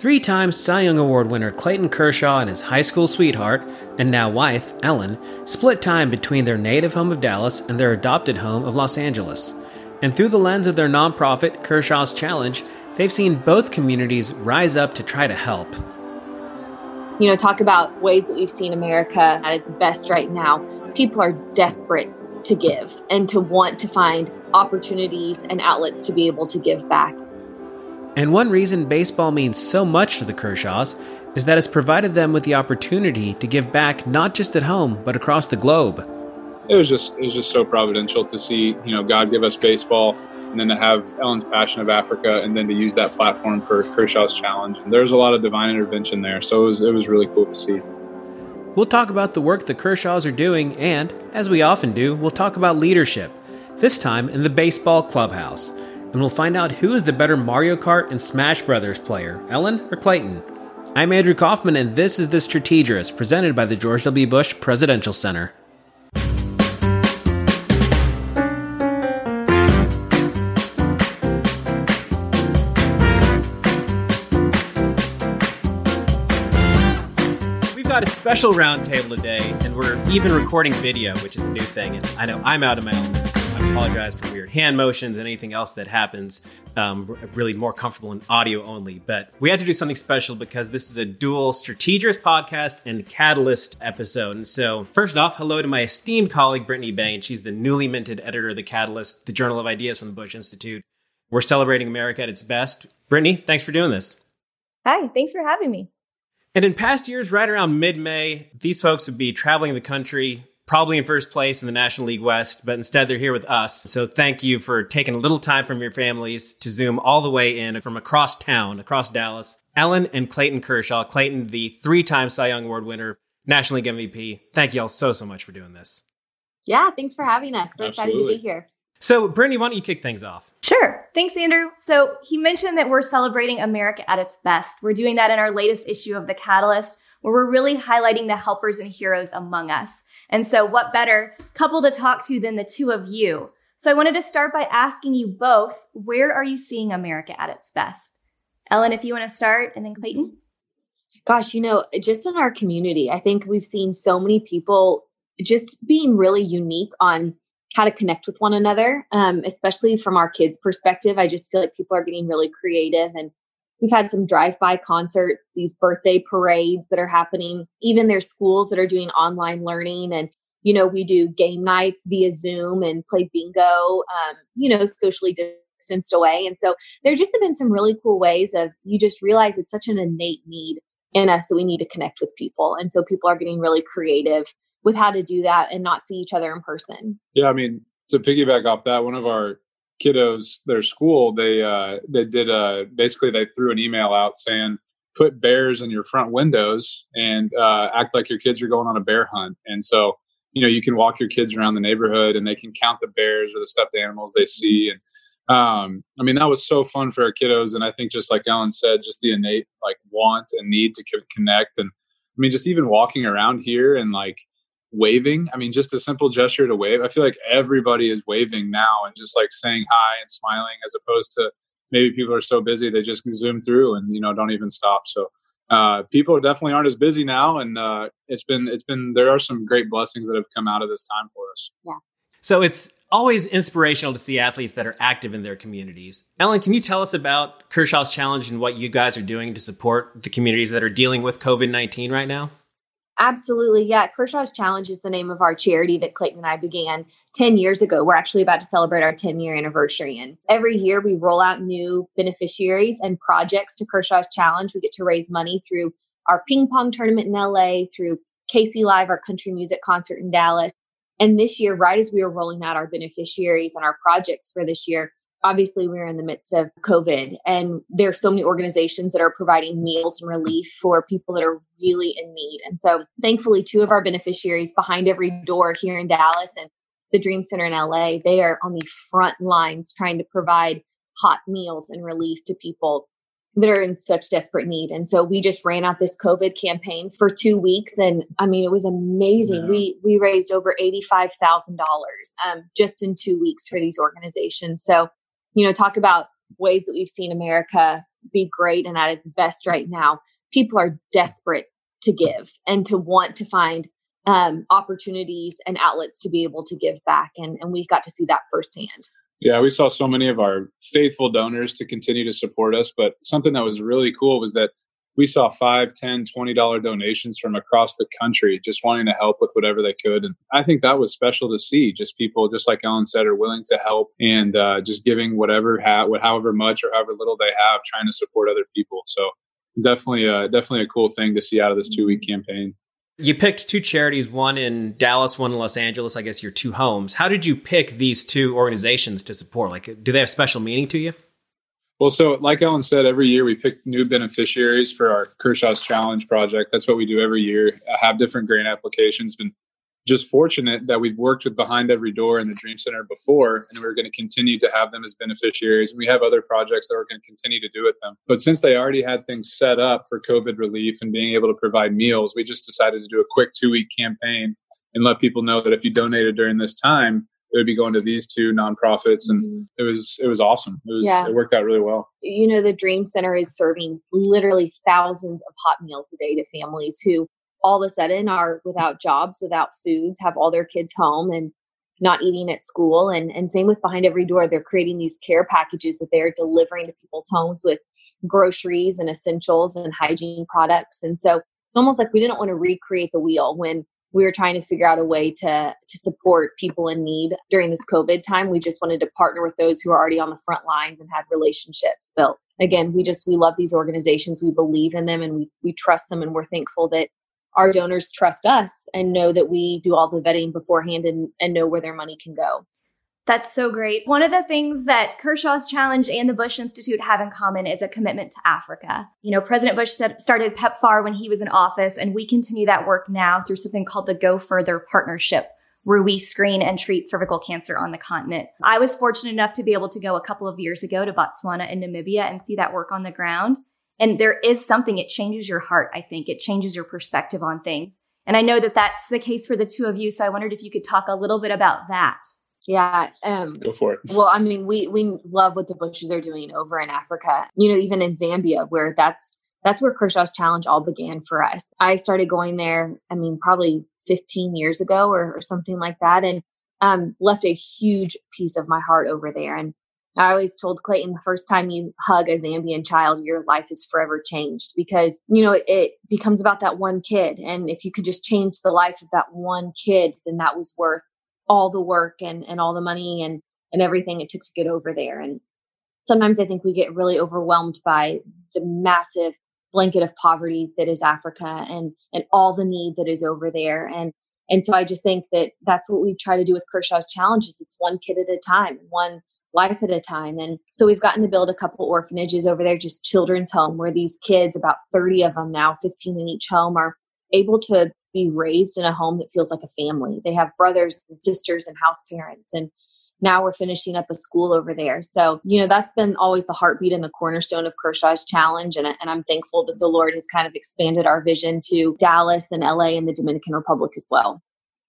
Three time Cy Young Award winner Clayton Kershaw and his high school sweetheart, and now wife, Ellen, split time between their native home of Dallas and their adopted home of Los Angeles. And through the lens of their nonprofit, Kershaw's Challenge, they've seen both communities rise up to try to help. You know, talk about ways that we've seen America at its best right now. People are desperate to give and to want to find opportunities and outlets to be able to give back. And one reason baseball means so much to the Kershaws is that it's provided them with the opportunity to give back not just at home, but across the globe. It was just it was just so providential to see, you know, God give us baseball and then to have Ellen's passion of Africa and then to use that platform for Kershaw's challenge. And there's a lot of divine intervention there. So it was it was really cool to see. We'll talk about the work the Kershaws are doing and, as we often do, we'll talk about leadership, this time in the baseball clubhouse and we'll find out who is the better Mario Kart and Smash Brothers player, Ellen or Clayton. I'm Andrew Kaufman, and this is The Strategist, presented by the George W. Bush Presidential Center. We've got a special roundtable today, and we're even recording video, which is a new thing. And I know I'm out of my element, apologize for weird hand motions and anything else that happens. Um, really more comfortable in audio only. But we had to do something special because this is a dual Strategist podcast and Catalyst episode. And so, first off, hello to my esteemed colleague, Brittany Bain. She's the newly minted editor of the Catalyst, the Journal of Ideas from the Bush Institute. We're celebrating America at its best. Brittany, thanks for doing this. Hi, thanks for having me. And in past years, right around mid May, these folks would be traveling the country, probably in first place in the National League West, but instead they're here with us. So thank you for taking a little time from your families to Zoom all the way in from across town, across Dallas. Ellen and Clayton Kershaw. Clayton, the three time Cy Young Award winner, National League MVP. Thank you all so, so much for doing this. Yeah, thanks for having us. We're Absolutely. excited to be here. So, Brittany, why don't you kick things off? Sure. Thanks, Andrew. So, he mentioned that we're celebrating America at its best. We're doing that in our latest issue of The Catalyst, where we're really highlighting the helpers and heroes among us. And so, what better couple to talk to than the two of you? So, I wanted to start by asking you both where are you seeing America at its best? Ellen, if you want to start, and then Clayton. Gosh, you know, just in our community, I think we've seen so many people just being really unique on how to connect with one another, um, especially from our kids' perspective. I just feel like people are getting really creative and we've had some drive-by concerts, these birthday parades that are happening, even there's schools that are doing online learning and you know, we do game nights via Zoom and play bingo, um, you know, socially distanced away. And so there just have been some really cool ways of you just realize it's such an innate need in us that we need to connect with people. And so people are getting really creative with how to do that and not see each other in person. Yeah, I mean, to piggyback off that, one of our kiddos, their school, they uh, they did uh, basically they threw an email out saying put bears in your front windows and uh, act like your kids are going on a bear hunt. And so, you know, you can walk your kids around the neighborhood and they can count the bears or the stuffed animals they see. And um, I mean, that was so fun for our kiddos. And I think just like Ellen said, just the innate like want and need to connect. And I mean, just even walking around here and like waving. I mean, just a simple gesture to wave. I feel like everybody is waving now and just like saying hi and smiling as opposed to maybe people are so busy they just zoom through and you know don't even stop. So uh, people definitely aren't as busy now, and uh, it's been it's been there are some great blessings that have come out of this time for us. Yeah. So it's always inspirational to see athletes that are active in their communities. Ellen, can you tell us about Kershaw's Challenge and what you guys are doing to support the communities that are dealing with COVID 19 right now? Absolutely. Yeah. Kershaw's Challenge is the name of our charity that Clayton and I began 10 years ago. We're actually about to celebrate our 10 year anniversary. And every year we roll out new beneficiaries and projects to Kershaw's Challenge. We get to raise money through our ping pong tournament in LA, through KC Live, our country music concert in Dallas. And this year, right as we were rolling out our beneficiaries and our projects for this year, obviously we're in the midst of covid and there are so many organizations that are providing meals and relief for people that are really in need and so thankfully two of our beneficiaries behind every door here in dallas and the dream center in la they are on the front lines trying to provide hot meals and relief to people that are in such desperate need. And so we just ran out this COVID campaign for two weeks. And I mean, it was amazing. Yeah. We, we raised over $85,000 um, just in two weeks for these organizations. So you know, talk about ways that we've seen America be great and at its best right now, people are desperate to give and to want to find um, opportunities and outlets to be able to give back. And, and we got to see that firsthand. Yeah, we saw so many of our faithful donors to continue to support us. But something that was really cool was that we saw five, ten, twenty dollar donations from across the country, just wanting to help with whatever they could. And I think that was special to see. Just people, just like Ellen said, are willing to help and uh, just giving whatever, ha- however much or however little they have, trying to support other people. So definitely, uh, definitely a cool thing to see out of this two week campaign. You picked two charities, one in Dallas, one in Los Angeles, I guess your two homes. How did you pick these two organizations to support? Like, do they have special meaning to you? Well, so like Ellen said, every year we pick new beneficiaries for our Kershaw's Challenge project. That's what we do every year. I have different grant applications. Been just fortunate that we've worked with Behind Every Door in the Dream Center before, and we're going to continue to have them as beneficiaries. And we have other projects that we're going to continue to do with them. But since they already had things set up for COVID relief and being able to provide meals, we just decided to do a quick two week campaign and let people know that if you donated during this time, it would be going to these two nonprofits and mm-hmm. it was it was awesome it was yeah. it worked out really well you know the dream center is serving literally thousands of hot meals a day to families who all of a sudden are without jobs without foods have all their kids home and not eating at school and and same with behind every door they're creating these care packages that they're delivering to people's homes with groceries and essentials and hygiene products and so it's almost like we didn't want to recreate the wheel when we were trying to figure out a way to to support people in need during this covid time. We just wanted to partner with those who are already on the front lines and had relationships built. Again we just we love these organizations. We believe in them and we, we trust them and we're thankful that our donors trust us and know that we do all the vetting beforehand and, and know where their money can go that's so great. One of the things that Kershaw's Challenge and the Bush Institute have in common is a commitment to Africa. You know, President Bush started PEPFAR when he was in office, and we continue that work now through something called the Go Further Partnership, where we screen and treat cervical cancer on the continent. I was fortunate enough to be able to go a couple of years ago to Botswana and Namibia and see that work on the ground. And there is something, it changes your heart, I think. It changes your perspective on things. And I know that that's the case for the two of you. So I wondered if you could talk a little bit about that. Yeah. Um, Go for it. Well, I mean, we we love what the Bushes are doing over in Africa. You know, even in Zambia, where that's that's where Kershaw's Challenge all began for us. I started going there. I mean, probably 15 years ago or, or something like that, and um, left a huge piece of my heart over there. And I always told Clayton the first time you hug a Zambian child, your life is forever changed because, you know, it, it, becomes about that one kid. And if you could just change the life of that one kid, then that was worth all the work and, and all the money and, and everything it took to get over there. And sometimes I think we get really overwhelmed by the massive blanket of poverty that is Africa and, and all the need that is over there. And, and so I just think that that's what we try to do with Kershaw's challenges. It's one kid at a time, one life at a time. And so we've gotten to build a couple orphanages over there, just children's home, where these kids, about 30 of them now, 15 in each home, are able to be raised in a home that feels like a family. They have brothers and sisters and house parents. And now we're finishing up a school over there. So, you know, that's been always the heartbeat and the cornerstone of Kershaw's challenge. And, and I'm thankful that the Lord has kind of expanded our vision to Dallas and LA and the Dominican Republic as well.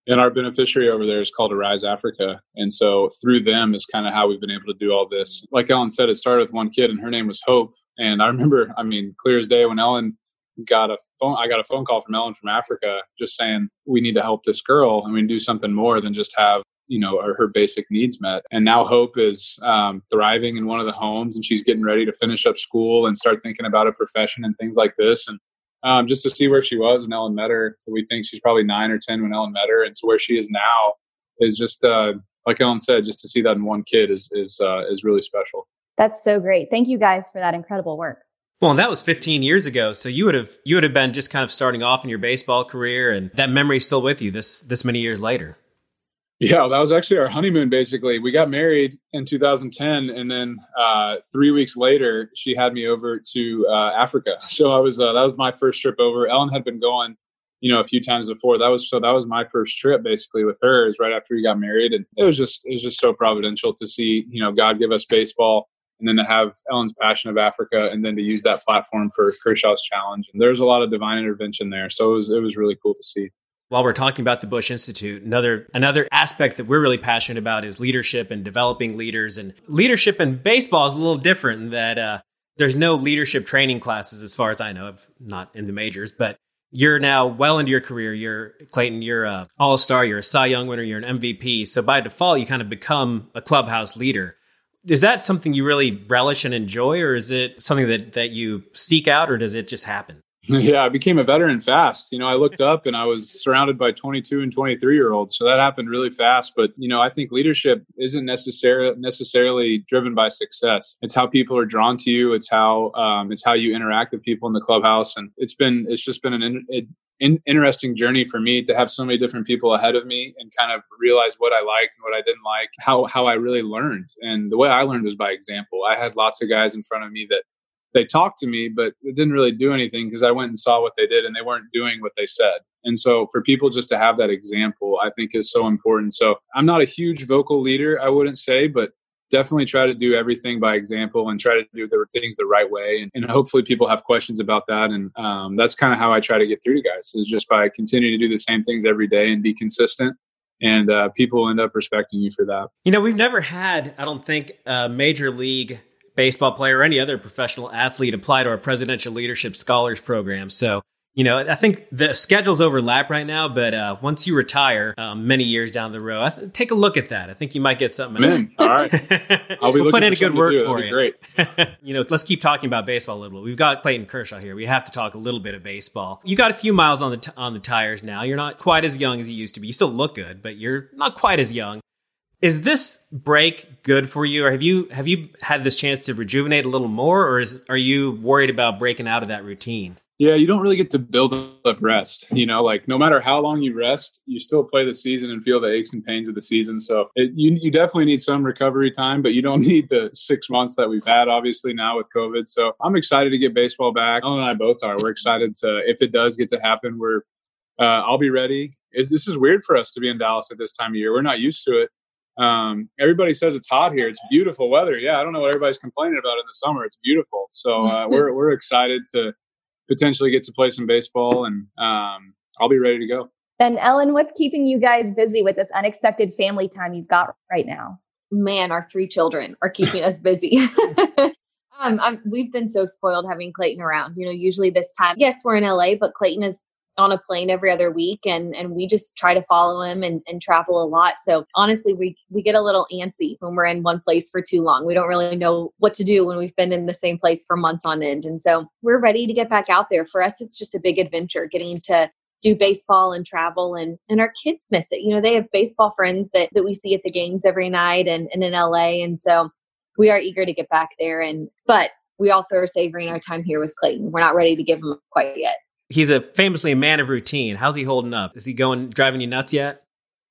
And our beneficiary over there is called Arise Africa. And so through them is kind of how we've been able to do all this. Like Ellen said, it started with one kid and her name was Hope. And I remember, I mean, clear as day when Ellen got a phone I got a phone call from Ellen from Africa just saying we need to help this girl and we do something more than just have you know her, her basic needs met. And now hope is um, thriving in one of the homes and she's getting ready to finish up school and start thinking about a profession and things like this. And um, just to see where she was when ellen met her we think she's probably nine or ten when ellen met her. And to where she is now is just uh, like ellen said just to see that in one kid is is uh, is really special. That's so great. Thank you guys for that incredible work well, that was 15 years ago. So you would have you would have been just kind of starting off in your baseball career, and that memory's still with you this this many years later. Yeah, that was actually our honeymoon. Basically, we got married in 2010, and then uh, three weeks later, she had me over to uh, Africa. So I was uh, that was my first trip over. Ellen had been going, you know, a few times before. That was so that was my first trip basically with her. Is right after we got married, and it was just it was just so providential to see you know God give us baseball and then to have Ellen's Passion of Africa, and then to use that platform for Kershaw's Challenge. And there's a lot of divine intervention there, so it was it was really cool to see. While we're talking about the Bush Institute, another another aspect that we're really passionate about is leadership and developing leaders. And leadership in baseball is a little different. In that uh, there's no leadership training classes as far as I know. of not in the majors, but you're now well into your career. You're Clayton. You're a All Star. You're a Cy Young winner. You're an MVP. So by default, you kind of become a clubhouse leader. Is that something you really relish and enjoy, or is it something that that you seek out, or does it just happen? Yeah, I became a veteran fast. You know, I looked up and I was surrounded by 22 and 23 year olds. So that happened really fast. But, you know, I think leadership isn't necessarily necessarily driven by success. It's how people are drawn to you. It's how um, it's how you interact with people in the clubhouse. And it's been it's just been an in, in, interesting journey for me to have so many different people ahead of me and kind of realize what I liked and what I didn't like. How how I really learned. And the way I learned was by example. I had lots of guys in front of me that they talked to me, but it didn't really do anything because I went and saw what they did and they weren't doing what they said. And so for people just to have that example, I think is so important. So I'm not a huge vocal leader, I wouldn't say, but definitely try to do everything by example and try to do the things the right way. And, and hopefully people have questions about that. And um, that's kind of how I try to get through to guys is just by continuing to do the same things every day and be consistent and uh, people end up respecting you for that. You know, we've never had, I don't think, a major league baseball player or any other professional athlete apply to our presidential leadership scholars program. So, you know, I think the schedules overlap right now, but uh, once you retire um, many years down the road, th- take a look at that. I think you might get something. In. All right. I'll be we'll put in a good work for you. Great. you know, let's keep talking about baseball a little bit. We've got Clayton Kershaw here. We have to talk a little bit of baseball. You got a few miles on the t- on the tires now. You're not quite as young as you used to be. You still look good, but you're not quite as young. Is this break good for you, or have you have you had this chance to rejuvenate a little more, or is are you worried about breaking out of that routine? Yeah, you don't really get to build up rest. You know, like no matter how long you rest, you still play the season and feel the aches and pains of the season. So it, you you definitely need some recovery time, but you don't need the six months that we've had, obviously now with COVID. So I'm excited to get baseball back. Ellen and I both are. We're excited to if it does get to happen. We're uh, I'll be ready. Is this is weird for us to be in Dallas at this time of year? We're not used to it. Um, everybody says it's hot here. It's beautiful weather. Yeah, I don't know what everybody's complaining about in the summer. It's beautiful. So uh, we're we're excited to potentially get to play some baseball, and um, I'll be ready to go. And Ellen, what's keeping you guys busy with this unexpected family time you've got right now? Man, our three children are keeping us busy. um, we've been so spoiled having Clayton around. You know, usually this time, yes, we're in LA, but Clayton is on a plane every other week and and we just try to follow him and, and travel a lot. So honestly we we get a little antsy when we're in one place for too long. We don't really know what to do when we've been in the same place for months on end. And so we're ready to get back out there. For us it's just a big adventure getting to do baseball and travel and and our kids miss it. You know they have baseball friends that that we see at the games every night and, and in la and so we are eager to get back there. And but we also are savoring our time here with clayton. We're not ready to give him quite yet he's a famously a man of routine. How's he holding up? Is he going driving you nuts yet?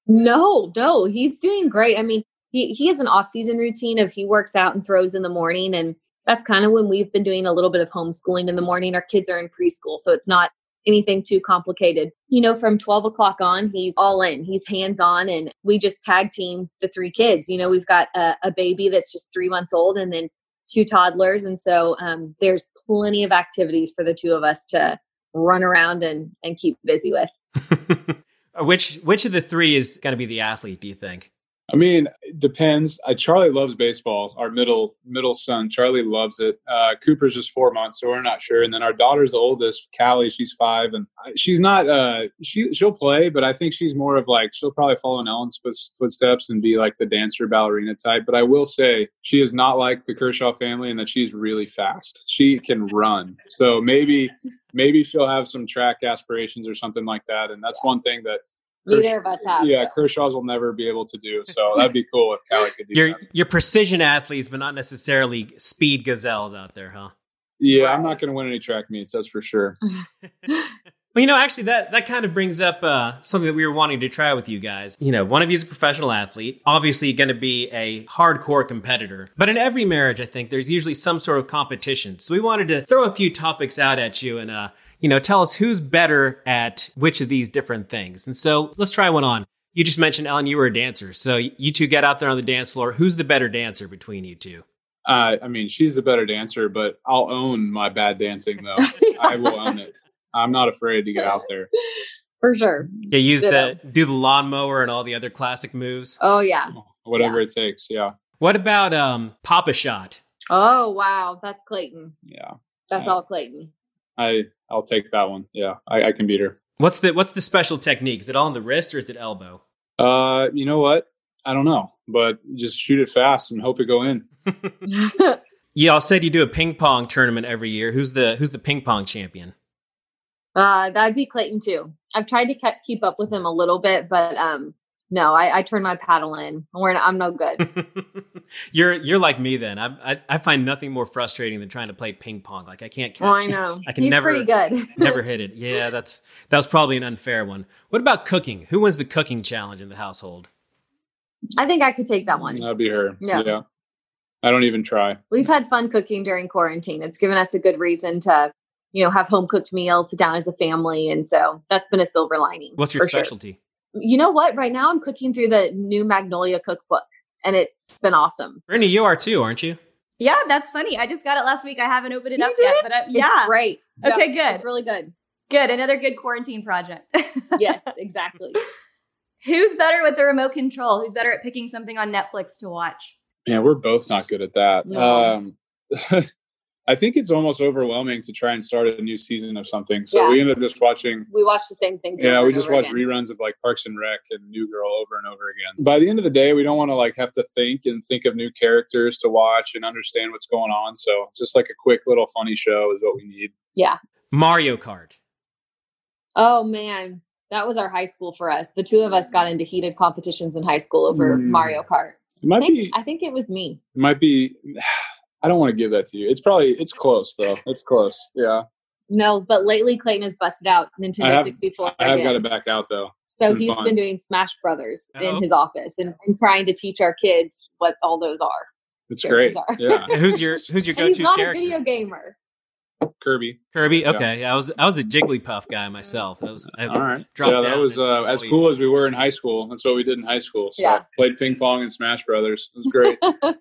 No, no, he's doing great. I mean, he he has an off season routine of he works out and throws in the morning, and that's kind of when we've been doing a little bit of homeschooling in the morning. Our kids are in preschool, so it's not anything too complicated. You know, from 12 o'clock on, he's all in, he's hands on, and we just tag team the three kids. You know, we've got a, a baby that's just three months old and then two toddlers. And so um, there's plenty of activities for the two of us to run around and and keep busy with. which which of the three is going to be the athlete? Do you think? I mean, it depends. Uh, Charlie loves baseball. Our middle middle son, Charlie loves it. Uh, Cooper's just four months, so we're not sure. And then our daughter's the oldest, Callie. She's five, and she's not. Uh, she she'll play, but I think she's more of like she'll probably follow in Ellen's footsteps and be like the dancer ballerina type. But I will say she is not like the Kershaw family, and that she's really fast. She can run. So maybe maybe she'll have some track aspirations or something like that. And that's one thing that Neither of us have. Yeah, Kershaw's will never be able to do. So that'd be cool if Callie could do your, that. Your precision athletes, but not necessarily speed gazelles out there, huh? Yeah, right. I'm not going to win any track meets, that's for sure. Well, you know, actually, that that kind of brings up uh, something that we were wanting to try with you guys. You know, one of you is a professional athlete, obviously going to be a hardcore competitor. But in every marriage, I think there's usually some sort of competition. So we wanted to throw a few topics out at you and, uh, you know, tell us who's better at which of these different things. And so let's try one on. You just mentioned Ellen, you were a dancer. So you two get out there on the dance floor. Who's the better dancer between you two? Uh, I mean, she's the better dancer, but I'll own my bad dancing though. I will own it. I'm not afraid to get out there. For sure. Yeah, use Ditto. the do the lawnmower and all the other classic moves. Oh yeah. Whatever yeah. it takes, yeah. What about um Pop-A-Shot? Oh wow, that's Clayton. Yeah, That's Yeah. all Clayton. I I'll take that one. Yeah, I, I can beat her. What's the what's the special technique? Is it all on the wrist or is it elbow? Uh, you know what? I don't know, but just shoot it fast and hope it go in. Y'all said you do a ping pong tournament every year. Who's the who's the ping pong champion? Uh, that'd be Clayton too. I've tried to ke- keep up with him a little bit, but um, no, I, I turn my paddle in. We're I'm no good. you're you're like me then. I, I I find nothing more frustrating than trying to play ping pong. Like I can't catch. Well, I know. I can He's never- pretty good. Never hit it. Yeah, that's that was probably an unfair one. What about cooking? Who wins the cooking challenge in the household? I think I could take that one. That'd be her. Yeah. yeah. I don't even try. We've had fun cooking during quarantine. It's given us a good reason to, you know, have home cooked meals, sit down as a family, and so that's been a silver lining. What's your for sure. specialty? You know what? Right now, I'm cooking through the new Magnolia cookbook, and it's been awesome. Brittany, you are too, aren't you? Yeah, that's funny. I just got it last week. I haven't opened it You up did? yet, but I, It's yeah, great. Okay, Yep, good. It's really good. good. Another good quarantine project. Yes, exactly. Who's better with the remote control? Who's better at picking something on Netflix to watch? Yeah, we're both not good at that. No. Um, I think it's almost overwhelming to try and start a new season of something. So Yeah. we ended up just watching. We watch the same things. Yeah, we just over watch again. reruns of like Parks and Rec and New Girl over and over again. By the end of the day, we don't want to like have to think and think of new characters to watch and understand what's going on. So just like a quick little funny show is what we need. Yeah. Mario Kart. Oh man, that was our high school for us. The two of us got into heated competitions in high school over Mm. Mario Kart. It might I think, be. I think it was me. It might be. I don't want to give that to you. It's probably. It's close though. It's close. Yeah, No, but lately Clayton has busted out Nintendo I have- 64 I have again. got to back out though. so been he's fun. been doing Smash Brothers Oh. in his office and, and trying to teach our kids what all those are. It's great. Are. Yeah, Yeah, Who's your who's your And he's go-to not character? a video gamer. Kirby. Kirby. Okay, yeah. I was I was a Jigglypuff guy myself. I was I All right. dropped yeah, that was uh, as oh, cool as we were in high school. That's what we did in high school. So Yeah. played ping pong and Smash Brothers. It was great.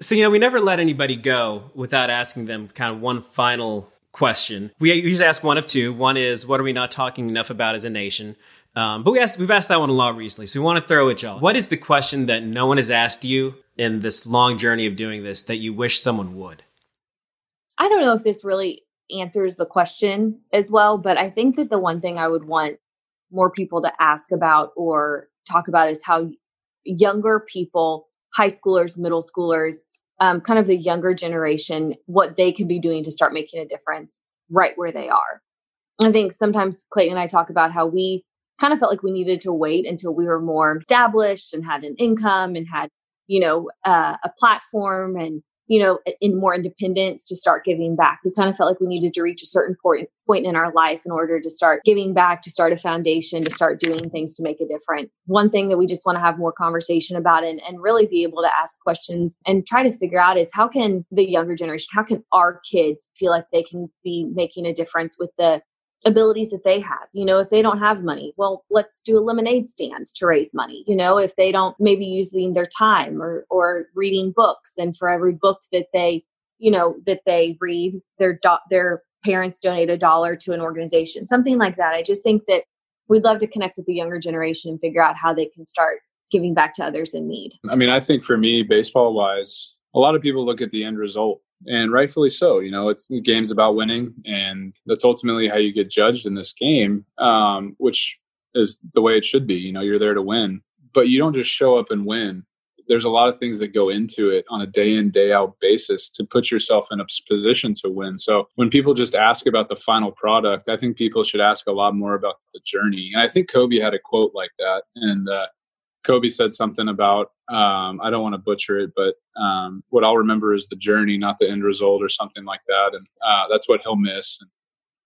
So you know, we never let anybody go without asking them kind of one final question. We usually ask one of two. One is, what are we not talking enough about as a nation? Um, but we asked, we've asked that one a lot recently, so we want to throw at y'all. What is the question that no one has asked you in this long journey of doing this that you wish someone would? I don't know if this really answers the question as well, but I think that the one thing I would want more people to ask about or talk about is how younger people, high schoolers, middle schoolers, um, kind of the younger generation, what they could be doing to start making a difference right where they are. I think sometimes Clayton and I talk about how we kind of felt like we needed to wait until we were more established and had an income and had, you know, uh, a platform and you know, in more independence to start giving back. We kind of felt like we needed to reach a certain point point in our life in order to start giving back, to start a foundation, to start doing things to make a difference. One thing that we just want to have more conversation about and, and really be able to ask questions and try to figure out is how can the younger generation, how can our kids feel like they can be making a difference with the abilities that they have. You know, if they don't have money, well, let's do a lemonade stand to raise money. You know, if they don't maybe using their time or or reading books and for every book that they, you know, that they read, their do- their parents donate a dollar to an organization. Something like that. I just think that we'd love to connect with the younger generation and figure out how they can start giving back to others in need. I mean, I think for me, baseball wise, a lot of people look at the end result, and rightfully so. You know, it's the game's about winning, and that's ultimately how you get judged in this game, um, which is the way it should be. You know, you're there to win, but you don't just show up and win. There's a lot of things that go into it on a day in, day out basis to put yourself in a position to win. So when people just ask about the final product, I think people should ask a lot more about the journey. And I think Kobe had a quote like that. And uh, Kobe said something about um, I don't want to butcher it, but um, what I'll remember is the journey, not the end result, or something like that. And uh, that's what he'll miss. And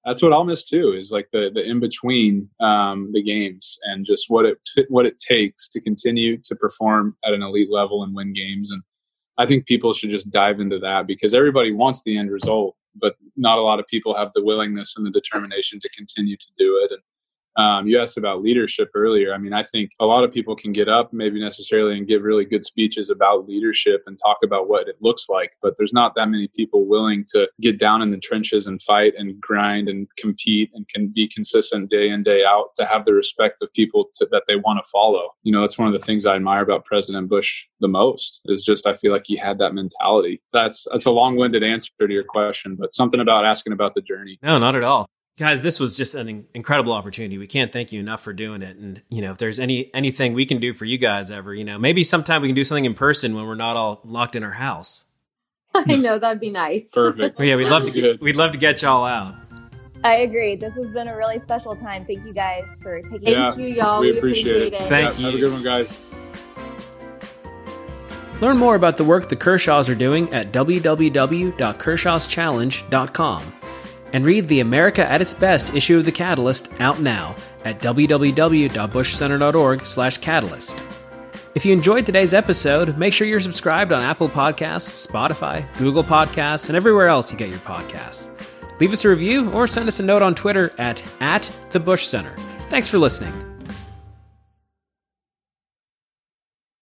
that's what I'll miss too. Is like the the in between um, the games and just what it t- what it takes to continue to perform at an elite level and win games. And I think people should just dive into that because everybody wants the end result, but not a lot of people have the willingness and the determination to continue to do it. And um, you asked about leadership earlier. I mean, I think a lot of people can get up, maybe necessarily, and give really good speeches about leadership and talk about what it looks like. But there's not that many people willing to get down in the trenches and fight and grind and compete and can be consistent day in, day out to have the respect of people to, that they want to follow. You know, that's one of the things I admire about President Bush the most is just I feel like he had that mentality. That's that's a long-winded answer to your question, but something about asking about the journey. No, not at all guys this was just an incredible opportunity we can't thank you enough for doing it and you know if there's any anything we can do for you guys ever you know maybe sometime we can do something in person when we're not all locked in our house i know that'd be nice perfect well, yeah we'd love to get, we'd love to get y'all out I agree. This has been a really special time. Thank you guys for taking. Thank you, y'all. We, we appreciate, appreciate, it. it. Thank yeah, you. Have a good one, guys. Learn more about the work the Kershaws are doing at www.kershawschallenge.com and read the America at its Best issue of The Catalyst out now at www.bushcenter.org/catalyst. If you enjoyed today's episode, make sure you're subscribed on Apple Podcasts, Spotify, Google Podcasts, and everywhere else you get your podcasts. Leave us a review or send us a note on Twitter at, at the Bush Center. Thanks for listening.